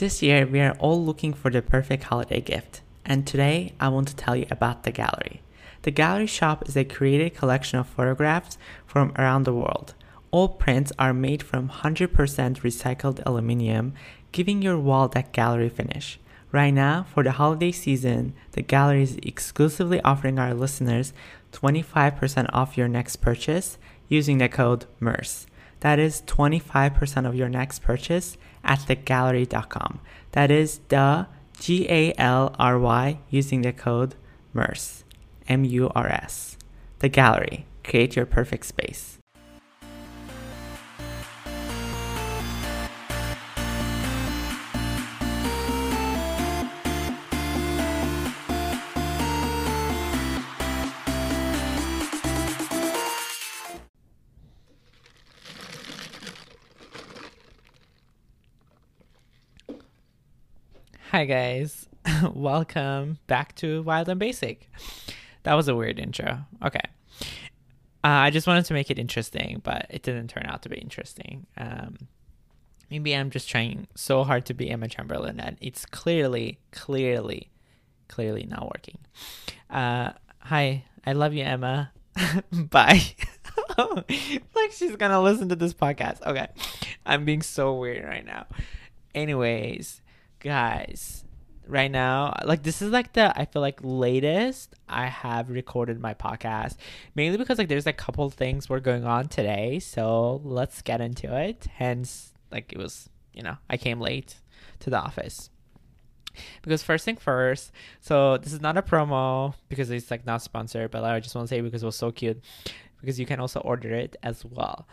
This year, we are all looking for the perfect holiday gift, and today I want to tell you about the gallery. The gallery shop is a curated collection of photographs from around the world. All prints are made from 100% recycled aluminum, giving your wall that gallery finish. Right now, for the holiday season, the gallery is exclusively offering our listeners 25% off your next purchase using the code MERCE. That is 25% of your next purchase at thegallery.com. That is the G A L R Y using the code MERCE. M U R S. The Gallery. Create your perfect space. Hi, guys. Welcome back to Wild and Basic. That was a weird intro. Okay. Uh, I just wanted to make it interesting, but it didn't turn out to be interesting. Um, maybe I'm just trying so hard to be Emma Chamberlain that it's clearly, clearly, clearly not working. Uh, hi, I love you, Emma. Bye. like she's gonna listen to this podcast. Okay. I'm being so weird right now. Anyways, guys right now like this is like the i feel like latest i have recorded my podcast mainly because like there's a couple things were going on today so let's get into it. Hence like it was you know i came late to the office. Because first thing first so this is not a promo because it's like not sponsored but i just want to say because it was so cute because you can also order it as well.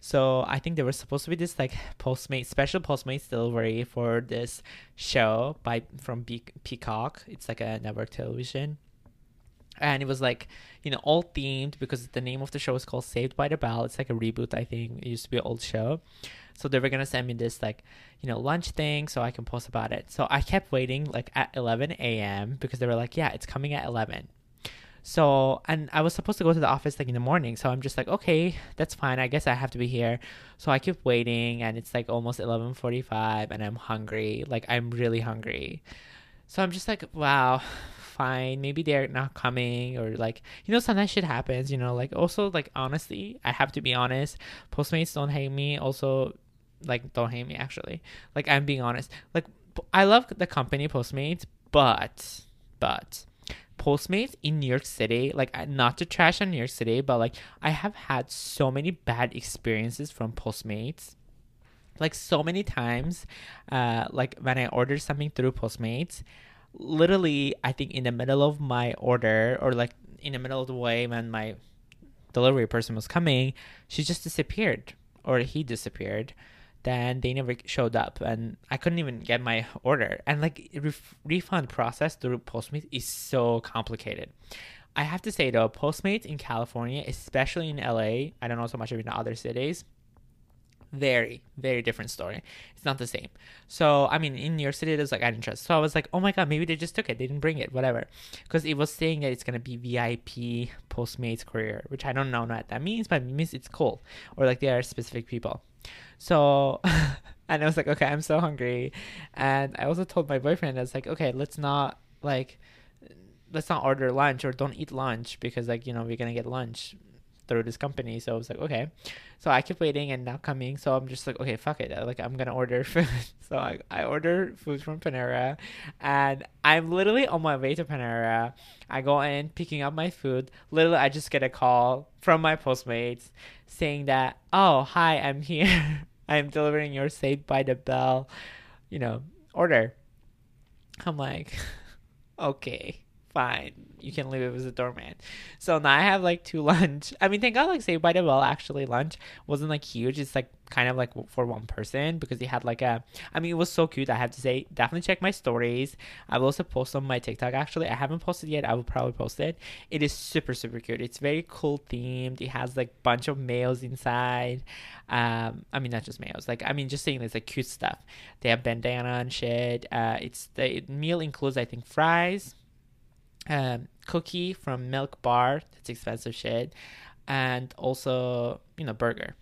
So I think there was supposed to be this like Postmate special Postmates delivery for this show by from Pe- Peacock. It's like a network television. And it was like, you know, all themed because the name of the show is called Saved by the Bell. It's like a reboot, I think. It used to be an old show. So they were gonna send me this like, you know, lunch thing so I can post about it. So I kept waiting like at 11 a.m. because they were like, yeah, it's coming at 11. So, and I was supposed to go to the office like in the morning. So I'm just like, okay, that's fine. I guess I have to be here. So I keep waiting and it's like almost 11:45 and I'm hungry. Like I'm really hungry. So I'm just like, wow, fine. Maybe they're not coming or like, you know, sometimes shit happens, you know, like also like honestly, I have to be honest. Postmates don't hate me. Also like don't hate me actually. Like I'm being honest. Like I love the company Postmates, but but Postmates in New York City, like not to trash on New York City, but like I have had so many bad experiences from Postmates. Like so many times, uh, like when I ordered something through Postmates, literally I think in the middle of my order or like in the middle of the way when my delivery person was coming, she just disappeared or he disappeared then they never showed up and i couldn't even get my order. And like ref- refund process through postmates is so complicated. I have to say though postmates in california especially in la i don't know so much about other cities very very different story. It's not the same. So i mean in new york city there's like i didn't trust so i was like oh my god maybe they just took it. They didn't bring it whatever. Because it was saying that it's going to be vip postmates courier which i don't know what that means but it means it's cool. Or like there are specific people so and i was like okay i'm so hungry and i also told my boyfriend i was like okay let's not like let's not order lunch or don't eat lunch because like you know we're gonna get lunch through this company. So I was like, okay. So I kept waiting and not coming. So I'm just like, okay, fuck it. Like I'm gonna order food. so I, I order food from Panera and I'm literally on my way to Panera. I go in picking up my food. Literally I just get a call from my postmates saying that, oh hi, I'm here. I'm delivering your Saved by the Bell, you know, order. I'm like, okay fine. You can leave it as a doorman. So now I have like two lunch. I mean, thank God, like Saved by the Bell actually lunch wasn't like huge. It's like kind of like for one person because he had like a. I mean, it was so cute. I have to say, definitely check my stories. I will also post on my TikTok. Actually, I haven't posted yet. I will probably post it. It is super super cute. It's very cool themed. It has like bunch of males inside. Um, I mean not just males. Like I mean just saying it's like cute stuff. They have bandana and shit. Uh, it's the meal includes I think fries um, cookie from Milk Bar. That's expensive shit. And also, you know, burger.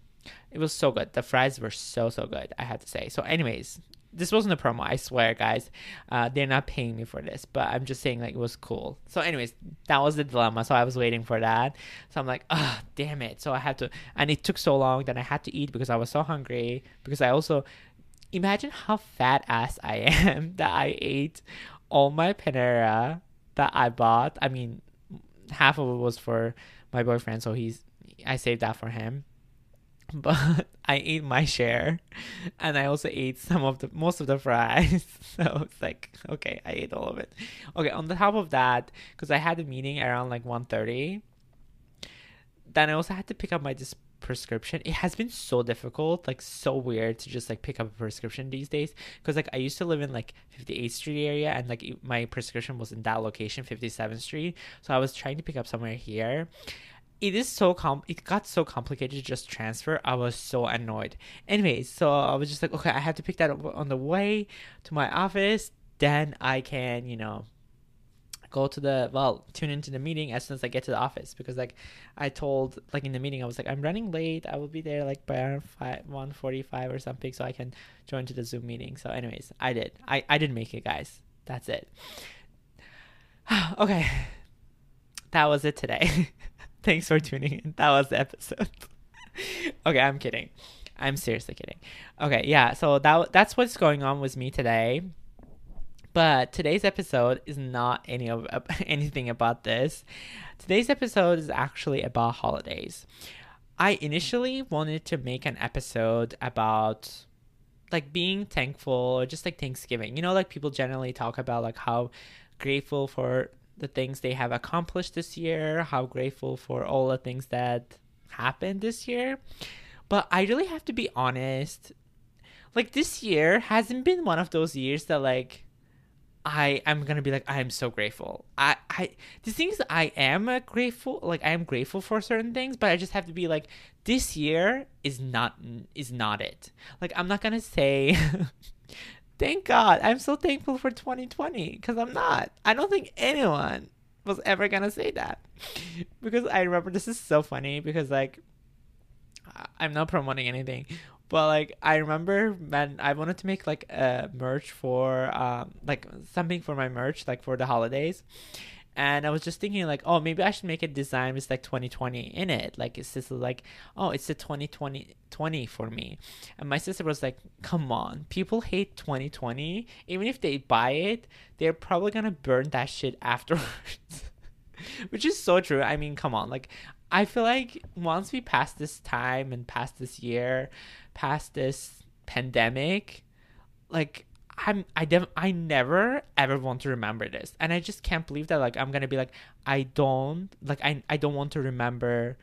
It was so good. The fries were so, so good, I have to say. So, anyways, this wasn't a promo. I swear, guys. Uh, they're not paying me for this, but I'm just saying like it was cool. So, anyways, that was the dilemma. So I was waiting for that. So I'm like, oh, damn it. So I had to, and it took so long that I had to eat because I was so hungry. Because I also imagine how fat ass I am that I ate all my Panera that I bought. I mean, half of it was for my boyfriend, so he's I saved that for him. But I ate my share, and I also ate some of the most of the fries. so it's like okay, I ate all of it. Okay, on the top of that, because I had a meeting around like 1.30, then I also had to pick up my dis- prescription. It has been so difficult like so weird to just like pick up a prescription these days because like i used to live in like 58th street area and like my prescription was in that location 57th street. So i was trying to pick up somewhere here. It is so com it got so complicated to just transfer. I was so annoyed. Anyways so i was just like okay i have to pick that up on the way to my office. Then i can you know go to the well tune into the meeting as soon as i get to the office because like i told like in the meeting i was like i'm running late. I will be there like by around 5 145 or something so i can join to the zoom meeting. So anyways i did. I i did make it guys. That's it. Okay. That was it today. Thanks for tuning in. That was the episode. Okay i'm kidding. I'm seriously kidding. Okay yeah so that that's what's going on with me today but today's episode is not any of anything about this. Today's episode is actually about holidays. I initially wanted to make an episode about like being thankful or just like Thanksgiving. You know, like people generally talk about like how grateful for the things they have accomplished this year, how grateful for all the things that happened this year. But I really have to be honest. Like this year hasn't been one of those years that like I am gonna be like I am so grateful. I I the things I am grateful like I am grateful for certain things, but I just have to be like this year is not is not it. Like I'm not gonna say thank God I'm so thankful for 2020 because I'm not. I don't think anyone was ever gonna say that because I remember this is so funny because like I'm not promoting anything, but like I remember when I wanted to make like a merch for um like something for my merch like for the holidays. And I was just thinking like, oh, maybe I should make a design with like 2020 in it. Like it's just like, oh, it's a 2020 20 for me. And my sister was like, come on, people hate 2020. Even if they buy it, they're probably gonna burn that shit afterwards. Which is so true. I mean, come on. Like I feel like once we pass this time and pass this year, past this pandemic, like I'm I def- I never ever want to remember this. And I just can't believe that like I'm going to be like I don't like I I don't want to remember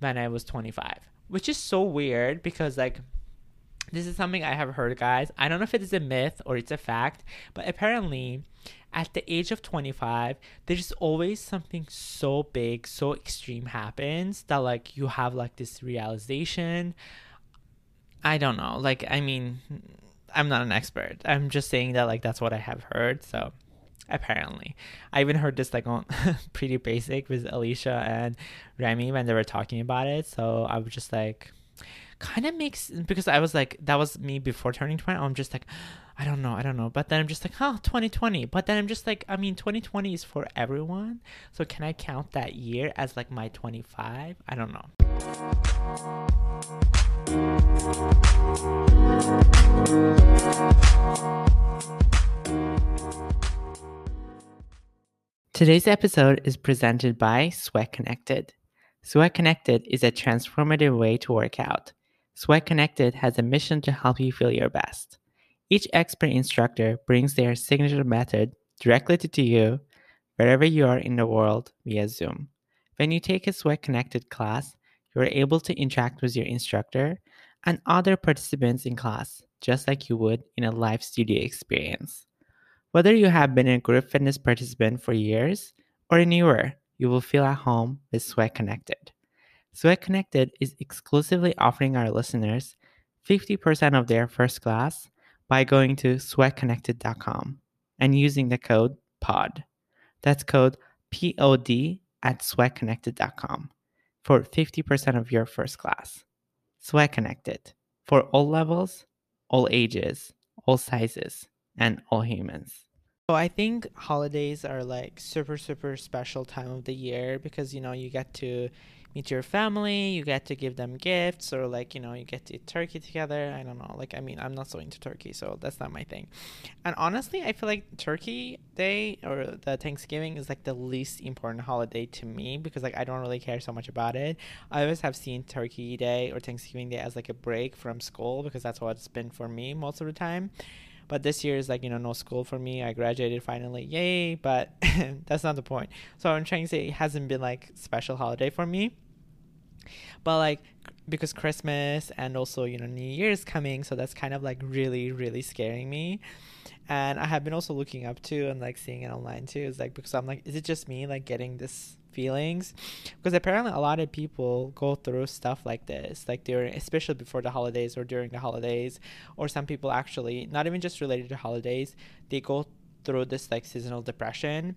when I was 25, which is so weird because like this is something I have heard guys. I don't know if it is a myth or it's a fact, but apparently at the age of 25 there's always something so big so extreme happens that like you have like this realization i don't know like i mean i'm not an expert i'm just saying that like that's what i have heard so apparently i even heard this like on pretty basic with alisha and remi when they were talking about it so i was just like kind of makes because i was like that was me before turning 20 i'm just like I don't know, I don't know. But then I'm just like, oh, 2020. But then I'm just like, I mean, 2020 is for everyone. So can I count that year as like my 25? I don't know. Today's episode is presented by Sweat Connected. Sweat Connected is a transformative way to work out. Sweat Connected has a mission to help you feel your best. Each expert instructor brings their signature method directly to you wherever you are in the world via Zoom. When you take a Sweat Connected class, you are able to interact with your instructor and other participants in class, just like you would in a live studio experience. Whether you have been a group fitness participant for years or a newer, you will feel at home with Sweat Connected. Sweat Connected is exclusively offering our listeners 50% of their first class by going to sweatconnected.com and using the code POD. That's code POD at sweatconnected.com for 50% of your first class. Sweat Connected for all levels, all ages, all sizes, and all humans. So I think holidays are like super super special time of the year because you know you get to meet your family, you get to give them gifts or like you know you get to eat turkey together. I don't know. Like I mean, I'm not so into turkey, so that's not my thing. And honestly, I feel like Turkey Day or the Thanksgiving is like the least important holiday to me because like I don't really care so much about it. I always have seen Turkey Day or Thanksgiving Day as like a break from school because that's what it's been for me most of the time. But this year is like, you know, no school for me. I graduated finally. Yay. But that's not the point. So I'm trying to say it hasn't been like special holiday for me. But like because Christmas and also, you know, New Year's coming, so that's kind of like really, really scaring me and I have been also looking up to and like seeing it online too. Is like because I'm like, is it just me like getting this feelings? Because apparently a lot of people go through stuff like this, like during, especially before the holidays or during the holidays, or some people actually not even just related to holidays, they go through this like seasonal depression,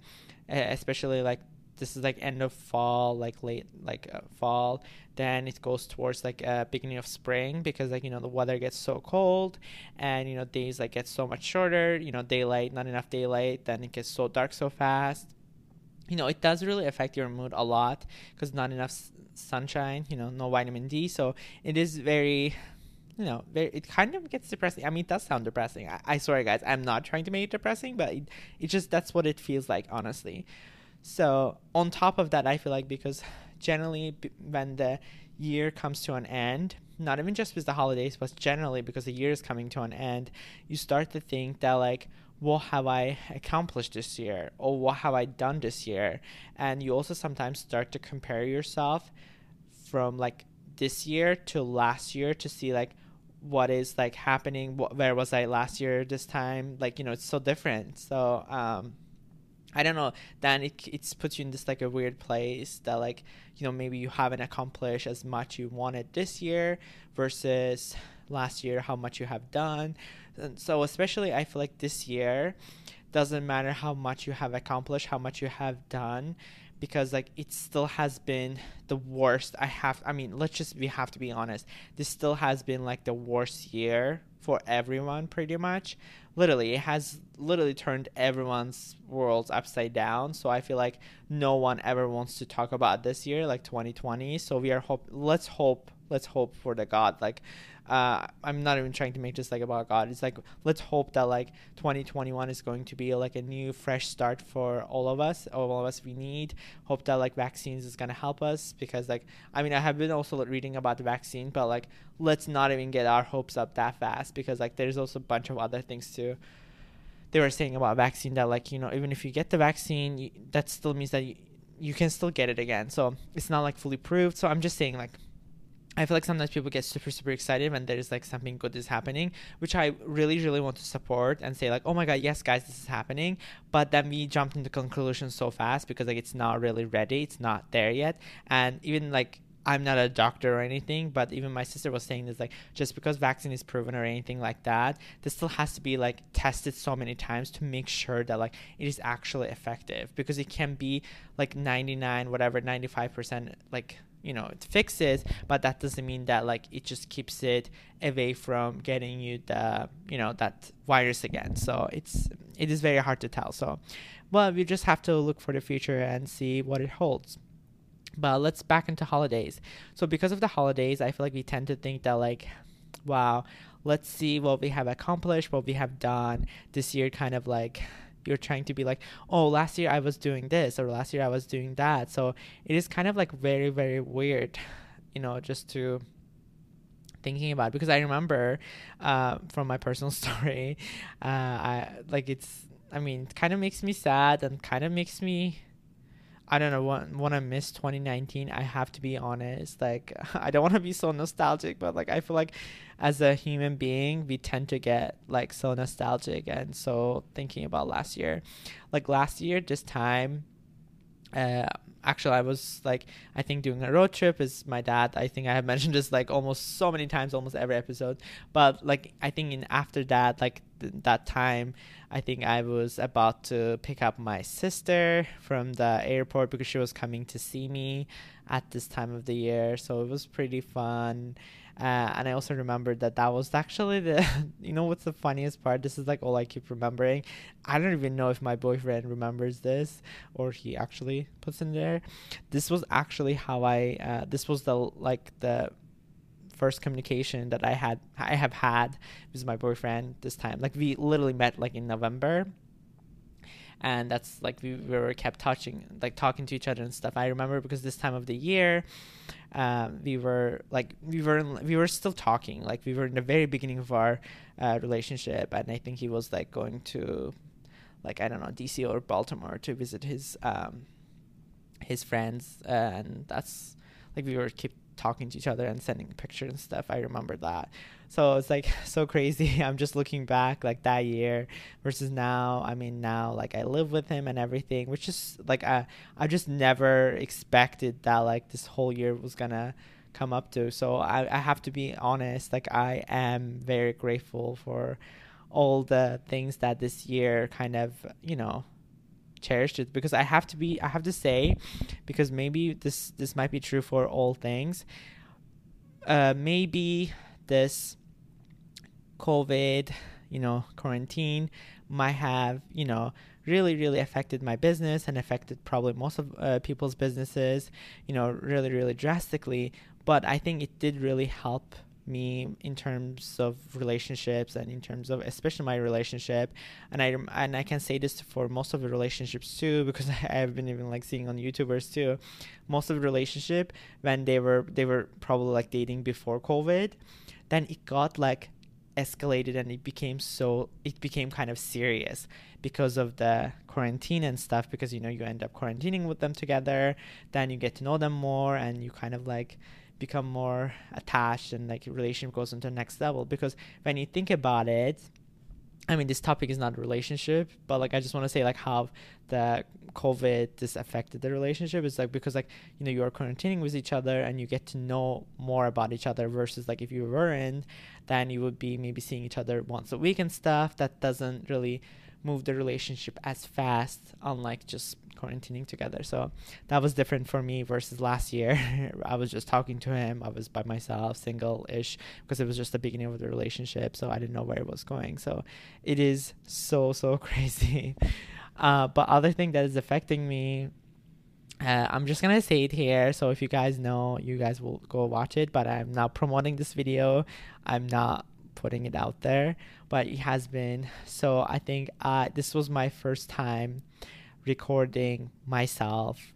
especially like this is like end of fall like late like uh, fall then it goes towards like uh, beginning of spring because like you know the weather gets so cold and you know days like get so much shorter you know daylight not enough daylight then it gets so dark so fast you know it does really affect your mood a lot because not enough s- sunshine you know no vitamin d so it is very you know, very, it kind of gets depressing. I mean, it does sound depressing. I, I swear, guys, I'm not trying to make it depressing, but it, it just that's what it feels like, honestly. So on top of that, I feel like because generally when the year comes to an end, not even just with the holidays, but generally because the year is coming to an end, you start to think that like, what have I accomplished this year, or what have I done this year, and you also sometimes start to compare yourself from like this year to last year to see like what is like happening what, where was i last year this time like you know it's so different so um I don't know. Then it it puts you in this like a weird place that like you know maybe you haven't accomplished as much you wanted this year versus last year how much you have done. And so especially I feel like this year doesn't matter how much you have accomplished, how much you have done because like it still has been the worst. I have i mean let's just we have to be honest. This still has been like the worst year for everyone pretty much. Literally it has literally turned everyone's worlds upside down. So i feel like no one ever wants to talk about this year like 2020 so we are hope let's hope let's hope for the god. Like uh, I'm not even trying to make this like about God. It's like let's hope that like 2021 is going to be like a new fresh start for all of us, all of us we need. Hope that like vaccines is gonna help us because like I mean I have been also reading about the vaccine, but like let's not even get our hopes up that fast because like there's also a bunch of other things too. They were saying about vaccine that like you know even if you get the vaccine, you, that still means that you, you can still get it again. So it's not like fully proved. So I'm just saying like I feel like sometimes people get super super excited when there's like something good is happening, which I really really want to support and say like, oh my god, yes guys, this is happening. But then we jumped into conclusions so fast because like it's not really ready, it's not there yet, and even like I'm not a doctor or anything, but even my sister was saying this like just because vaccine is proven or anything like that, this still has to be like tested so many times to make sure that like it is actually effective. Because it can be like 99 whatever 95% like you know it fixes but that doesn't mean that like it just keeps it away from getting you the you know that virus again. So it's it is very hard to tell. So well we just have to look for the future and see what it holds. But let's back into holidays. So because of the holidays i feel like we tend to think that like wow let's see what we have accomplished what we have done this year kind of like you're trying to be like oh last year i was doing this or last year i was doing that. So it is kind of like very very weird you know just to thinking about because i remember uh, from my personal story uh, i like it's i mean it kind of makes me sad and kind of makes me I don't know when when I miss 2019 I have to be honest. Like I don't want to be so nostalgic but like I feel like as a human being we tend to get like so nostalgic and so thinking about last year. Like last year this time uh actually I was like I think doing a road trip is my dad. I think I have mentioned this like almost so many times almost every episode. But like I think in after that like that time I think I was about to pick up my sister from the airport because she was coming to see me at this time of the year so it was pretty fun Uh, and I also remembered that that was actually the, you know, what's the funniest part? This is like all I keep remembering. I don't even know if my boyfriend remembers this or he actually puts in there. This was actually how I, uh, this was the, like, the first communication that I had, I have had with my boyfriend this time. Like, we literally met like in November. And that's like we, we were kept touching like talking to each other and stuff. I remember because this time of the year um, we were like we were we were still talking. Like we were in the very beginning of our uh, relationship. And i think he was like going to like i don't know dc or baltimore to visit his um his friends. Uh, and that's like we were keep talking to each other and sending pictures and stuff. I remember that. So it's like so crazy. I'm just looking back like that year versus now. I mean now like I live with him and everything, which is like I I just never expected that like this whole year was gonna come up to. So I, I have to be honest, like I am very grateful for all the things that this year kind of, you know, cherished it because I have to be I have to say because maybe this this might be true for all things. Uh, maybe this COVID, you know, quarantine might have you know really really affected my business and affected probably most of uh, people's businesses, you know, really really drastically. But I think it did really help me in terms of relationships and in terms of especially my relationship. And i and i can say this for most of the relationships too because i've been even like seeing on youtubers too. Most of the relationship when they were they were probably like dating before covid then it got like escalated and it became so it became kind of serious because of the quarantine and stuff because you know you end up quarantining with them together then you get to know them more and you kind of like become more attached and like relationship goes into the next level because when you think about it I mean, this topic is not relationship, but like I just want to say like how the COVID this affected the relationship. is like because like you know you are quarantining with each other and you get to know more about each other versus like if you weren't, then you would be maybe seeing each other once a week and stuff. That doesn't really move the relationship as fast, unlike just quarantining together. So that was different for me versus last year. I was just talking to him. I was by myself, single ish, because it was just the beginning of the relationship. So I didn't know where it was going. So it is so, so crazy. Uh, but other thing that is affecting me uh, I'm just gonna say it here, so if you guys know, you guys will go watch it. But I'm not promoting this video. I'm not putting it out there, but it has been. So I think uh, this was my first time recording myself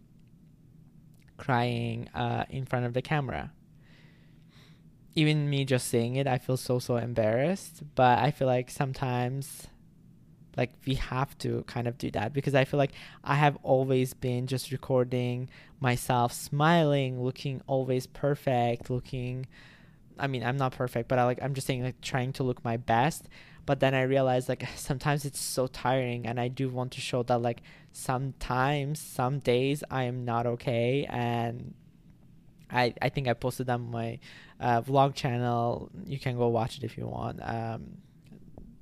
crying uh, in front of the camera. Even me just saying it, I feel so, so embarrassed. But I feel like sometimes, like, we have to kind of do that because I feel like I have always been just recording myself smiling, looking always perfect, looking. I mean, I'm not perfect, but I like, I'm just saying, like, trying to look my best. But then i realized like sometimes it's so tiring and i do want to show that like sometimes some days i am not okay and i i think i posted on my uh, vlog channel. You can go watch it if you want. Um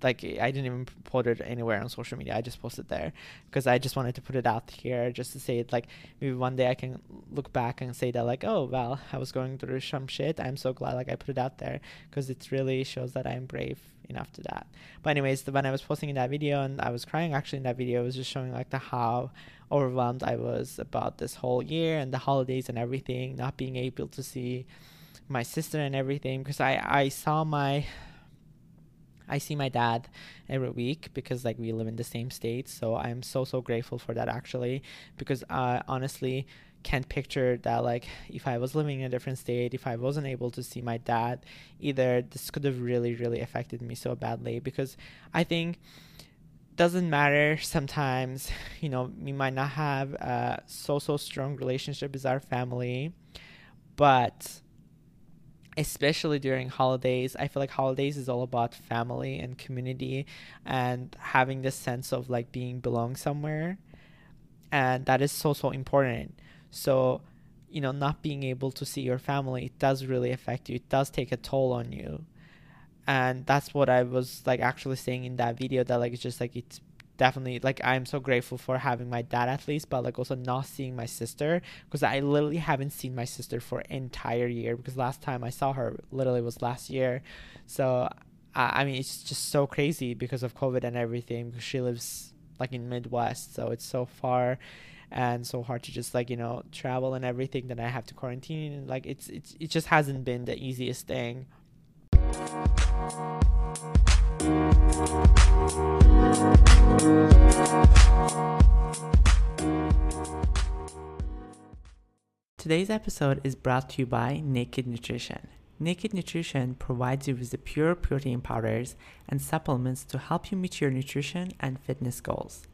like I didn't even put it anywhere on social media. I just posted there because I just wanted to put it out here just to say it like maybe one day I can look back and say that like oh well I was going through some shit. I'm so glad like I put it out there because it really shows that I'm brave enough to that. But anyways, the, when I was posting in that video and I was crying actually in that video, it was just showing like the how overwhelmed I was about this whole year and the holidays and everything, not being able to see my sister and everything because I I saw my I see my dad every week because like we live in the same state. So I'm so so grateful for that actually because I honestly can't picture that like if I was living in a different state, if I wasn't able to see my dad, either this could have really really affected me so badly because I think doesn't matter sometimes you know we might not have a so so strong relationship with our family but especially during holidays i feel like holidays is all about family and community and having this sense of like being belong somewhere. And that is so so important. So you know not being able to see your family it does really affect you. It does take a toll on you. And that's what i was like actually saying in that video that like it's just like it definitely like i'm so grateful for having my dad at least but like also not seeing my sister because i literally haven't seen my sister for entire year because last time i saw her literally was last year so I mean, it's just so crazy because of COVID and everything. Because she lives like in Midwest, so it's so far and so hard to just like you know travel and everything. that I have to quarantine, and like it's it's it just hasn't been the easiest thing. Today's episode is brought to you by Naked Nutrition. Naked Nutrition provides you with the pure protein powders and supplements to help you meet your nutrition and fitness goals.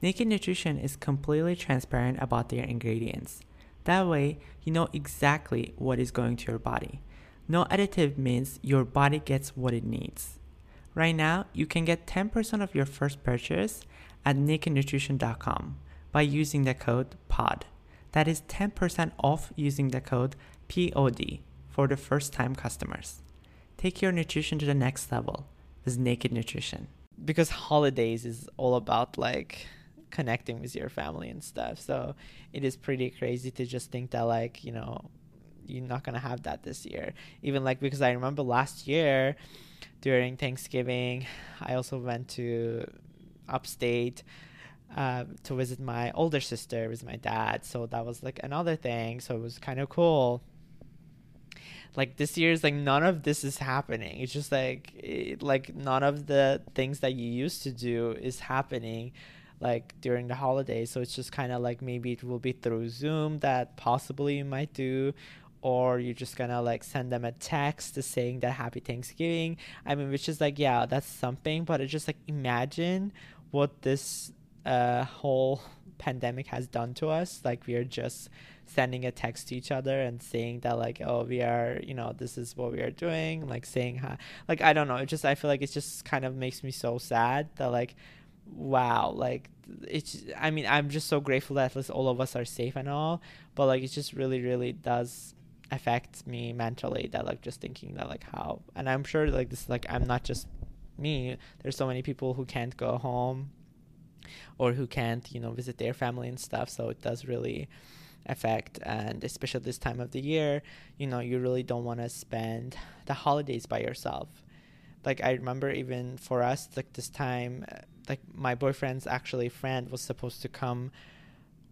Naked Nutrition is completely transparent about their ingredients. That way, you know exactly what is going to your body. No additive means your body gets what it needs. Right now, you can get 10% of your first purchase at nakednutrition.com by using the code POD. That is 10% off using the code POD for the first time customers. Take your nutrition to the next level with Naked Nutrition. Because holidays is all about like connecting with your family and stuff. So it is pretty crazy to just think that like, you know, you're not gonna have that this year. Even like because I remember last year during Thanksgiving, I also went to upstate uh, to visit my older sister with my dad. So that was like another thing. So it was kind of cool. Like this year is like none of this is happening. It's just like it, like none of the things that you used to do is happening like during the holidays. So it's just kind of like maybe it will be through Zoom that possibly you might do, or you're just gonna like send them a text saying that Happy Thanksgiving. I mean, which is like yeah, that's something, but it's just like imagine what this uh whole pandemic has done to us. Like we are just sending a text to each other and saying that like oh we are you know this is what we are doing like saying hi like i don't know it just i feel like it just kind of makes me so sad that like wow like it's i mean i'm just so grateful that at least all of us are safe and all but like it just really really does affect me mentally that like just thinking that like how and i'm sure like this like i'm not just me. There's so many people who can't go home or who can't you know visit their family and stuff so it does really affect and especially this time of the year you know you really don't want to spend the holidays by yourself. Like i remember even for us like this time like my boyfriend's actually friend was supposed to come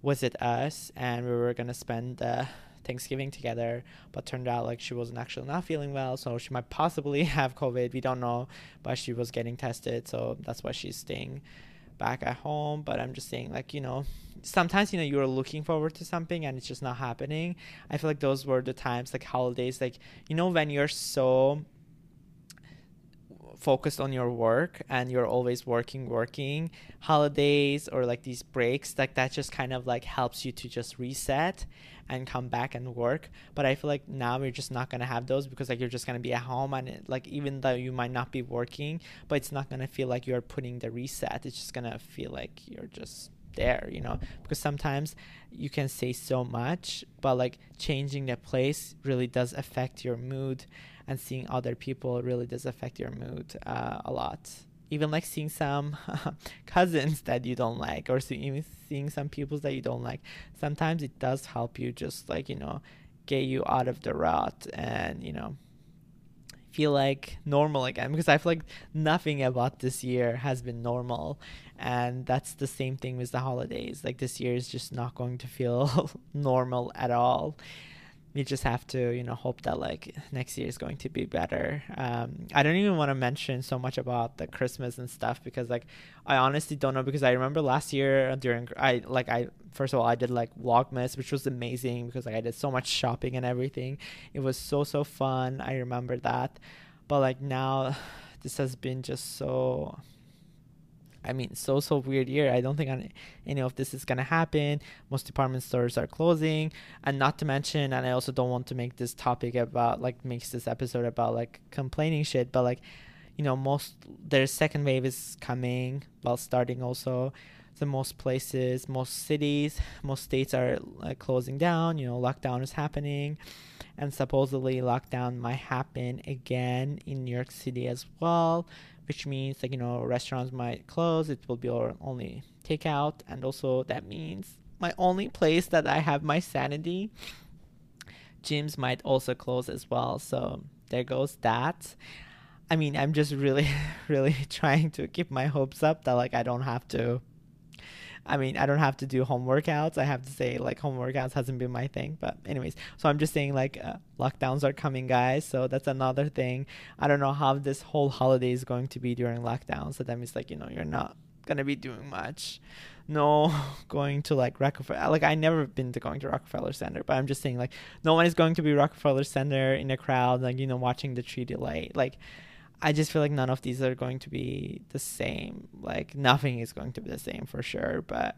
visit us and we were gonna spend uh, Thanksgiving together, but turned out like she wasn't actually not feeling well, so she might possibly have COVID. We don't know, but she was getting tested, so that's why she's staying back at home. But I'm just saying, like you know, sometimes you know you're looking forward to something and it's just not happening. I feel like those were the times, like holidays, like you know when you're so focused on your work and you're always working working holidays or like these breaks like that just kind of like helps you to just reset and come back and work. But i feel like now you're just not going to have those because like you're just going to be at home and it, like even though you might not be working but it's not going to feel like you're putting the reset. It's just going to feel like you're just there you know? Because sometimes you can say so much but like changing the place really does affect your mood and seeing other people really does affect your mood uh, a lot. Even like seeing some cousins that you don't like or see, even seeing some people that you don't like sometimes it does help you just like you know get you out of the rut and you know feel like normal again. Because i feel like nothing about this year has been normal. And that's the same thing with the holidays. Like this year is just not going to feel normal at all you just have to you know hope that like next year is going to be better. Um, i don't even want to mention so much about the christmas and stuff because like i honestly don't know because i remember last year during i like i first of all i did like vlogmas which was amazing because like i did so much shopping and everything. It was so so fun. I remember that. But like now this has been just so I mean, so so weird year. I don't think any of this is gonna happen. Most department stores are closing, and not to mention, and I also don't want to make this topic about like makes this episode about like complaining shit, but like, you know, most their second wave is coming while starting also. The most places, most cities, most states are closing down. You know, lockdown is happening, and supposedly lockdown might happen again in New York City as well which means like you know restaurants might close. It will be only takeout, and also that means my only place that I have my sanity. Gyms might also close as well. So there goes that. I mean, I'm just really, really trying to keep my hopes up that like I don't have to I mean, I don't have to do home workouts. I have to say, like, home workouts hasn't been my thing. But, anyways, so I'm just saying, like, uh, lockdowns are coming, guys. So that's another thing. I don't know how this whole holiday is going to be during lockdown. So that means, like, you know, you're not going to be doing much. No going to, like, Rockefeller. Like, I never been to going to Rockefeller Center, but I'm just saying, like, no one is going to be Rockefeller Center in a crowd, like, you know, watching the tree delay. Like, I just feel like none of these are going to be the same. Like nothing is going to be the same for sure. But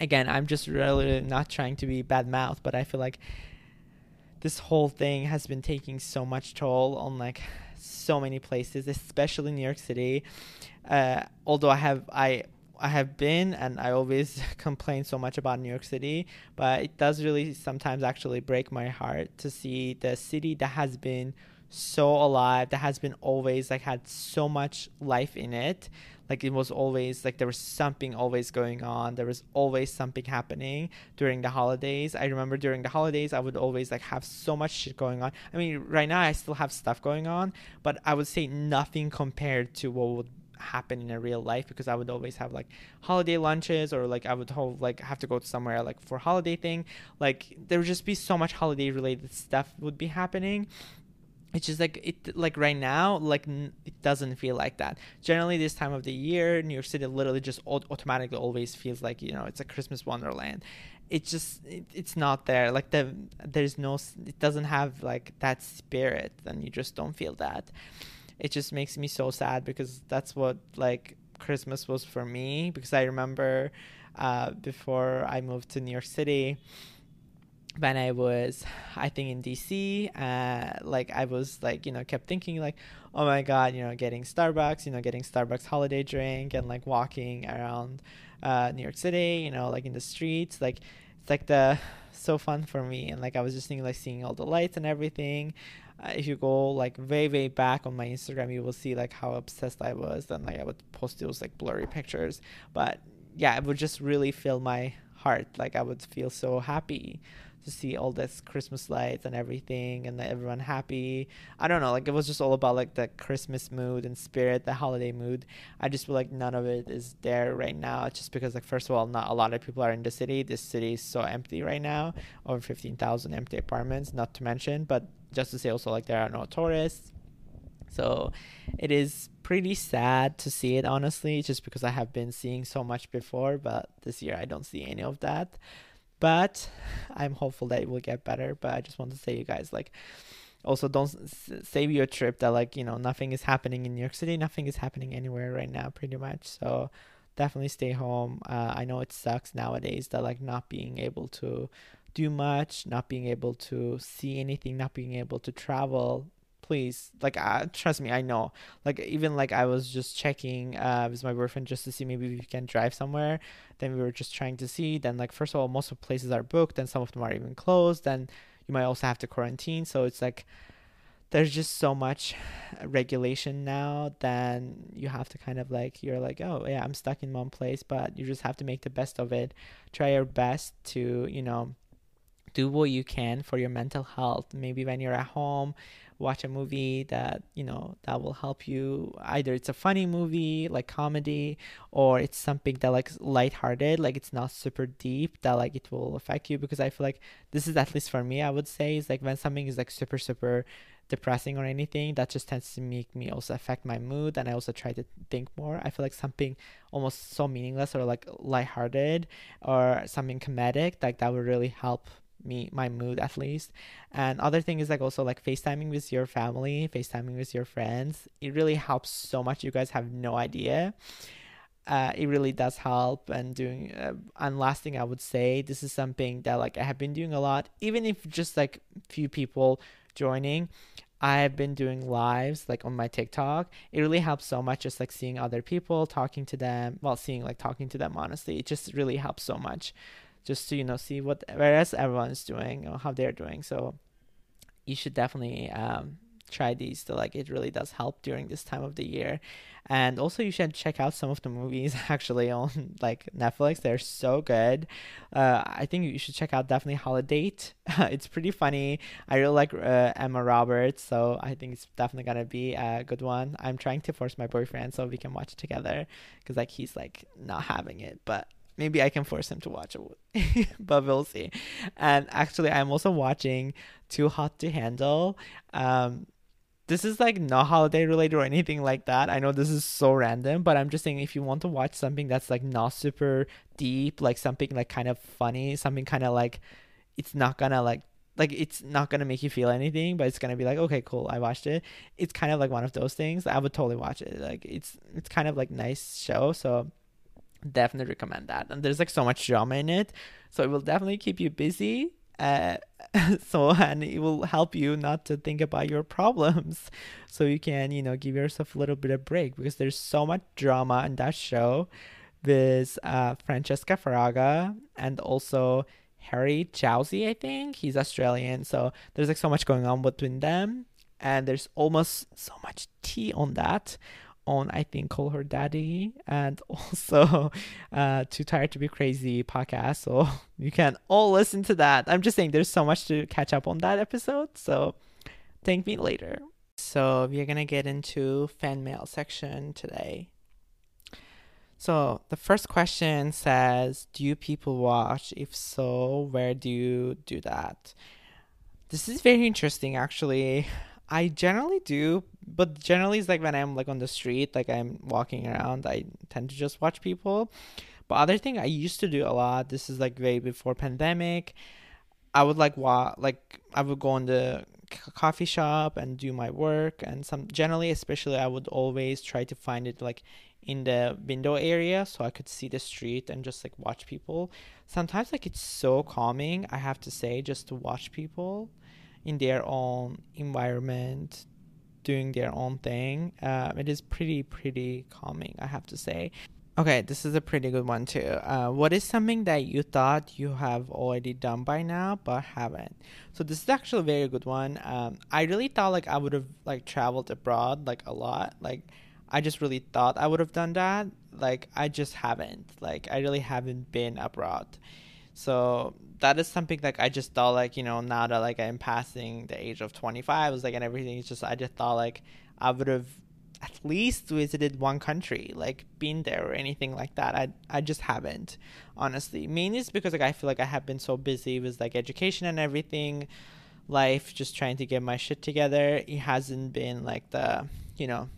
again, I'm just really not trying to be bad mouth, but I feel like this whole thing has been taking so much toll on like so many places, especially New York City. Uh, although I have I I have been and I always complain so much about New York City, but it does really sometimes actually break my heart to see the city that has been so alive that has been always like had so much life in it. Like it was always like there was something always going on. There was always something happening during the holidays. I remember during the holidays i would always like have so much shit going on. I mean right now i still have stuff going on but i would say nothing compared to what would happen in a real life because I would always have like holiday lunches or like I would hold, like have to go somewhere like for holiday thing. Like there would just be so much holiday related stuff would be happening it's just like it like right now like n- it doesn't feel like that. Generally this time of the year new york city literally just automatically always feels like you know it's a christmas wonderland. It just it, it's not there. Like the there's no it doesn't have like that spirit and you just don't feel that. It just makes me so sad because that's what like christmas was for me because i remember uh, before i moved to new york city when I was, I think in DC, uh, like I was like, you know, kept thinking like, oh my God, you know, getting Starbucks, you know, getting Starbucks holiday drink and like walking around uh, New York City, you know, like in the streets, like it's like the so fun for me. And like I was just thinking like seeing all the lights and everything. Uh, if you go like way way back on my Instagram, you will see like how obsessed I was. And like I would post those like blurry pictures, but yeah, it would just really fill my heart. Like I would feel so happy to see all this Christmas lights and everything and everyone happy. I don't know, like it was just all about like the Christmas mood and spirit, the holiday mood. I just feel like none of it is there right now just because like first of all not a lot of people are in the city. This city is so empty right now. Over 15,000 empty apartments, not to mention, but just to say also like there are no tourists. So it is pretty sad to see it honestly just because I have been seeing so much before, but this year I don't see any of that but I'm hopeful that it will get better. But I just want to say, you guys, like, also don't s- save your trip that like you know nothing is happening in New York City, nothing is happening anywhere right now, pretty much. So definitely stay home. Uh, I know it sucks nowadays that like not being able to do much, not being able to see anything, not being able to travel please like uh, trust me i know. Like even like i was just checking uh with my boyfriend just to see maybe we can drive somewhere. Then we were just trying to see. Then like first of all most of places are booked and some of them are even closed. Then you might also have to quarantine. So it's like there's just so much regulation now then you have to kind of like you're like oh yeah i'm stuck in one place but you just have to make the best of it. Try your best to you know do what you can for your mental health. Maybe when you're at home watch a movie that you know that will help you. Either it's a funny movie like comedy or it's something that like lighthearted like it's not super deep that like it will affect you. Because i feel like this is at least for me i would say is like when something is like super super depressing or anything that just tends to make me also affect my mood and i also try to think more. I feel like something almost so meaningless or like lighthearted or something comedic like that would really help me my mood at least. And other thing is like also like facetiming with your family facetiming with your friends it really helps so much. You guys have no idea. Uh, it really does help and doing uh, and last thing i would say this is something that like i have been doing a lot. Even if just like few people joining I've been doing lives like on my TikTok. It really helps so much just like seeing other people, talking to them, well, seeing like talking to them honestly. It just really helps so much just to you know see what whereas everyone's doing or how they're doing. So you should definitely um, try these like it really does help during this time of the year. And also you should check out some of the movies actually on like netflix. They're so good. Uh, i think you should check out definitely holiday it's pretty funny. I really like uh, emma roberts so i think it's definitely gonna be a good one. I'm trying to force my boyfriend so we can watch it together because like he's like not having it but maybe I can force him to watch it, but we'll see. And actually, I'm also watching Too Hot to Handle. Um, this is like not holiday related or anything like that. I know this is so random, but I'm just saying if you want to watch something that's like not super deep, like something like kind of funny, something kind of like it's not gonna like like it's not gonna make you feel anything, but it's gonna be like okay, cool, I watched it. It's kind of like one of those things. I would totally watch it. Like it's it's kind of like nice show, so definitely recommend that. And there's like so much drama in it, so it will definitely keep you busy uh, so and it will help you not to think about your problems so you can you know give yourself a little bit of break because there's so much drama in that show with uh, francesca farago and also harry jowsey i think he's australian so there's like so much going on between them and there's almost so much tea on that on I think Call Her Daddy and also uh Too Tired to Be Crazy podcast. So you can all listen to that. I'm just saying there's so much to catch up on that episode. So thank me later. So we're gonna get into fan mail section today. So the first question says, Do you people watch? If so, where do you do that? This is very interesting actually. I generally do, but generally it's like when I'm like on the street, like I'm walking around, I tend to just watch people. But other thing I used to do a lot. This is like way before pandemic. I would like wa like I would go in the coffee shop and do my work and some generally especially I would always try to find it like in the window area so I could see the street and just like watch people. Sometimes like it's so calming, I have to say, just to watch people in their own environment doing their own thing. Uh, it is pretty pretty calming i have to say. Okay this is a pretty good one too. Uh, what is something that you thought you have already done by now but haven't? So this is actually a very good one. Um, i really thought like i would have like traveled abroad like a lot. Like i just really thought i would have done that. Like i just haven't. Like i really haven't been abroad so that is something like I just thought like you know now that like I'm passing the age of 25 was like and everything it's just I just thought like I would have at least visited one country like been there or anything like that. I I just haven't honestly. Mainly it's because like I feel like I have been so busy with like education and everything life just trying to get my shit together. It hasn't been like the you know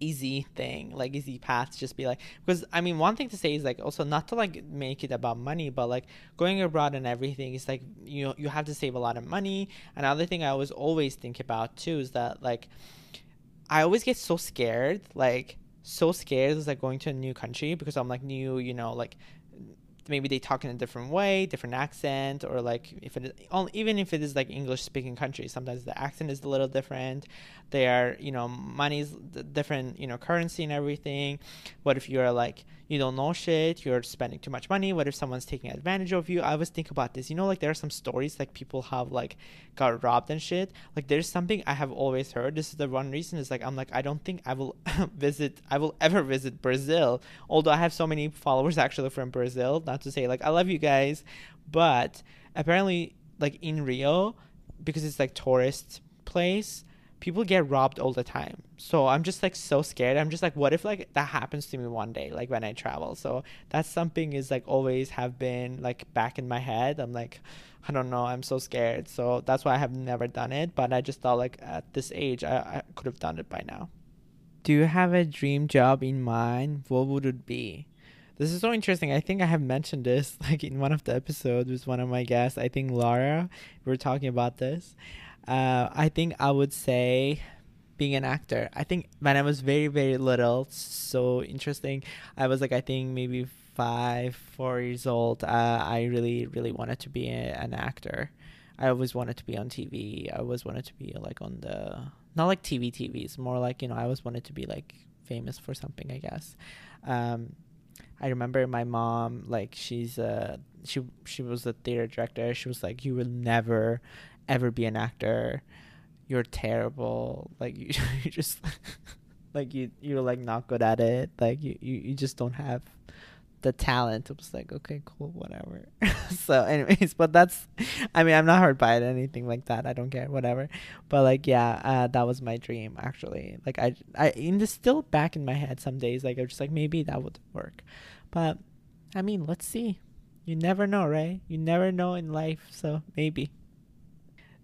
easy thing like easy path just be like because i mean one thing to say is like also not to like make it about money but like going abroad and everything is like you know you have to save a lot of money. Another thing i always always think about too is that like i always get so scared like so scared is like going to a new country because i'm like new you know like maybe they talk in a different way, different accent, or like if it is, even if it is like English speaking country, sometimes the accent is a little different. They are, you know, money's different, you know, currency and everything. What if you're like you don't know shit, you're spending too much money. What if someone's taking advantage of you? I always think about this. You know, like there are some stories like people have like got robbed and shit. Like there's something I have always heard. This is the one reason is like I'm like I don't think I will visit I will ever visit Brazil. Although I have so many followers actually from Brazil. Not to say like I love you guys, but apparently like in Rio, because it's like tourist place people get robbed all the time. So I'm just like so scared. I'm just like, what if like that happens to me one day, like when I travel? So that's something is like always have been like back in my head. I'm like, I don't know, I'm so scared. So that's why I have never done it. But I just thought like at this age, I, I could have done it by now. Do you have a dream job in mind? What would it be? This is so interesting. I think I have mentioned this like in one of the episodes with one of my guests. I think Laura. We were talking about this. Uh, I think I would say being an actor. I think when I was very very little, so interesting. I was like I think maybe five, four years old. Uh, I really really wanted to be a, an actor. I always wanted to be on TV. I always wanted to be like on the not like TV TV. It's more like you know I always wanted to be like famous for something. I guess. Um, I remember my mom like she's a she she was a theater director. She was like you will never ever be an actor you're terrible. Like you, you just like you you're like not good at it. Like you you, you just don't have the talent. It was like okay, cool, whatever. so, anyways, but that's I mean I'm not hurt by it anything like that. I don't care, whatever. But like yeah, uh, that was my dream actually. Like I I the still back in my head some days. Like I'm just like maybe that would work, but I mean let's see. You never know, right? You never know in life, so maybe.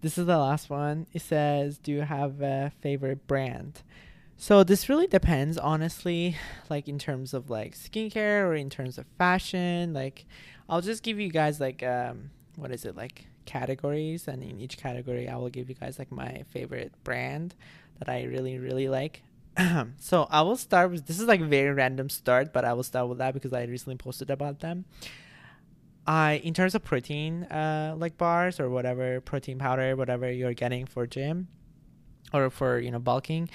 This is the last one. It says, Do you have a favorite brand? So this really depends, honestly, like in terms of like skincare or in terms of fashion. Like, I'll just give you guys like um, what is it like categories, and in each category, I will give you guys like my favorite brand that I really really like. so I will start with this is like a very random start, but I will start with that because I recently posted about them. I in terms of protein uh like bars or whatever protein powder whatever you're getting for gym or for you know bulking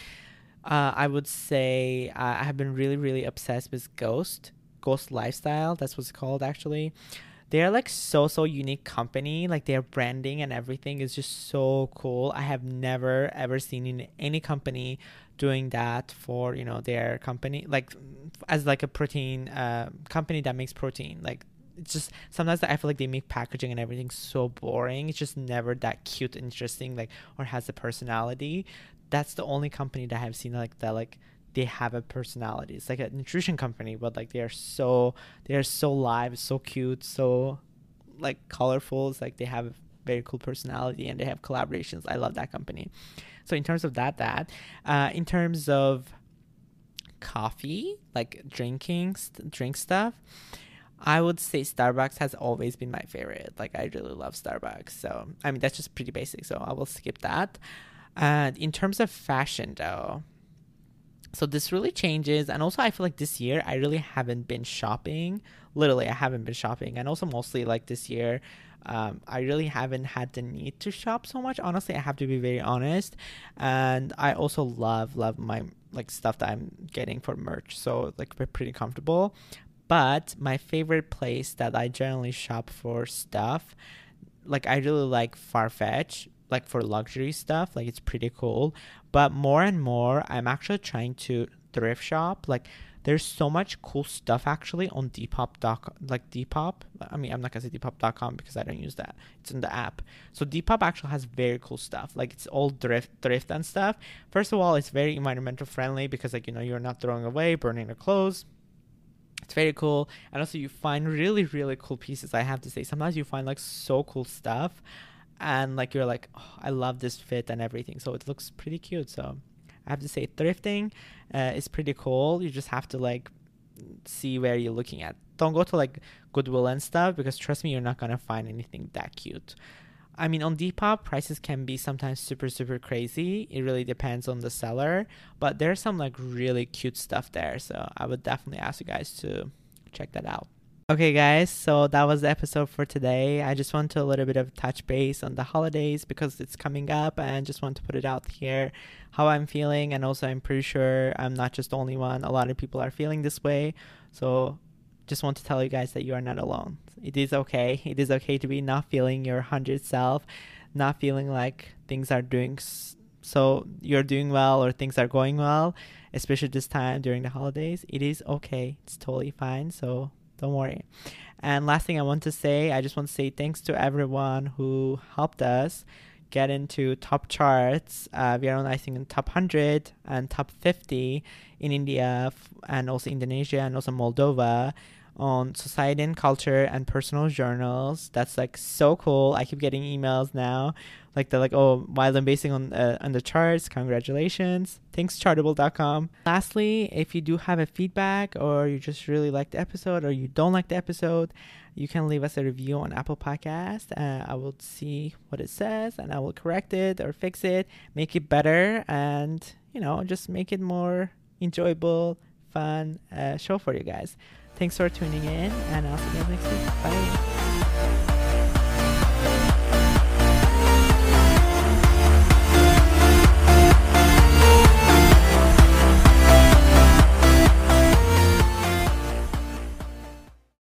uh, I would say I have been really really obsessed with Ghost Ghost Lifestyle that's what's called actually. They're like so so unique company like their branding and everything is just so cool. I have never ever seen in any company doing that for you know their company like as like a protein uh, company that makes protein like it's just sometimes I feel like they make packaging and everything so boring. It's just never that cute, interesting, like or has a personality. That's the only company that I've seen like that, like they have a personality. It's like a nutrition company, but like they are so they are so live, so cute, so like colorful. It's like they have a very cool personality and they have collaborations. I love that company. So in terms of that, that uh, in terms of coffee, like drinking, st- drink stuff. I would say Starbucks has always been my favorite. Like I really love Starbucks. So I mean that's just pretty basic. So I will skip that. And in terms of fashion though, so this really changes and also I feel like this year I really haven't been shopping. Literally I haven't been shopping and also mostly like this year um, I really haven't had the need to shop so much. Honestly, I have to be very honest. And I also love love my like stuff that I'm getting for merch. So like we're pretty comfortable. But my favorite place that I generally shop for stuff, like I really like Farfetch, like for luxury stuff, like it's pretty cool. But more and more, I'm actually trying to thrift shop. Like there's so much cool stuff actually on Depop.com, like Depop. I mean, I'm not gonna say Depop.com because I don't use that. It's in the app. So Depop actually has very cool stuff. Like it's all thrift, thrift and stuff. First of all, it's very environmental friendly because like you know you're not throwing away, burning the clothes it's very cool. And also you find really really cool pieces i have to say. Sometimes you find like so cool stuff and like you're like oh, i love this fit and everything. So it looks pretty cute. So i have to say thrifting uh, is pretty cool. You just have to like see where you're looking at. Don't go to like goodwill and stuff because trust me you're not gonna find anything that cute I mean, on Depop, prices can be sometimes super, super crazy. It really depends on the seller, but there's some like really cute stuff there. So I would definitely ask you guys to check that out. Okay, guys, so that was the episode for today. I just want to a little bit of touch base on the holidays because it's coming up and just want to put it out here how I'm feeling. And also, I'm pretty sure I'm not just the only one. A lot of people are feeling this way. So just want to tell you guys that you are not alone. It is okay. It is okay to be not feeling your hundred self, not feeling like things are doing so you're doing well or things are going well, especially this time during the holidays. It is okay. It's totally fine. So don't worry. And last thing I want to say, I just want to say thanks to everyone who helped us get into top charts. Uh, we are on, I think, in top 100 and top 50 in India and also Indonesia and also Moldova on society and culture and personal journals. That's like so cool. I keep getting emails now, like they're like, "Oh, while I'm basing on uh, on the charts, congratulations! Thanks, Chartable.com." Lastly, if you do have a feedback or you just really like the episode or you don't like the episode, you can leave us a review on Apple Podcast. Uh, I will see what it says and I will correct it or fix it, make it better, and you know, just make it more enjoyable, fun uh, show for you guys. Thanks for tuning in, and I'll see you next week. Bye.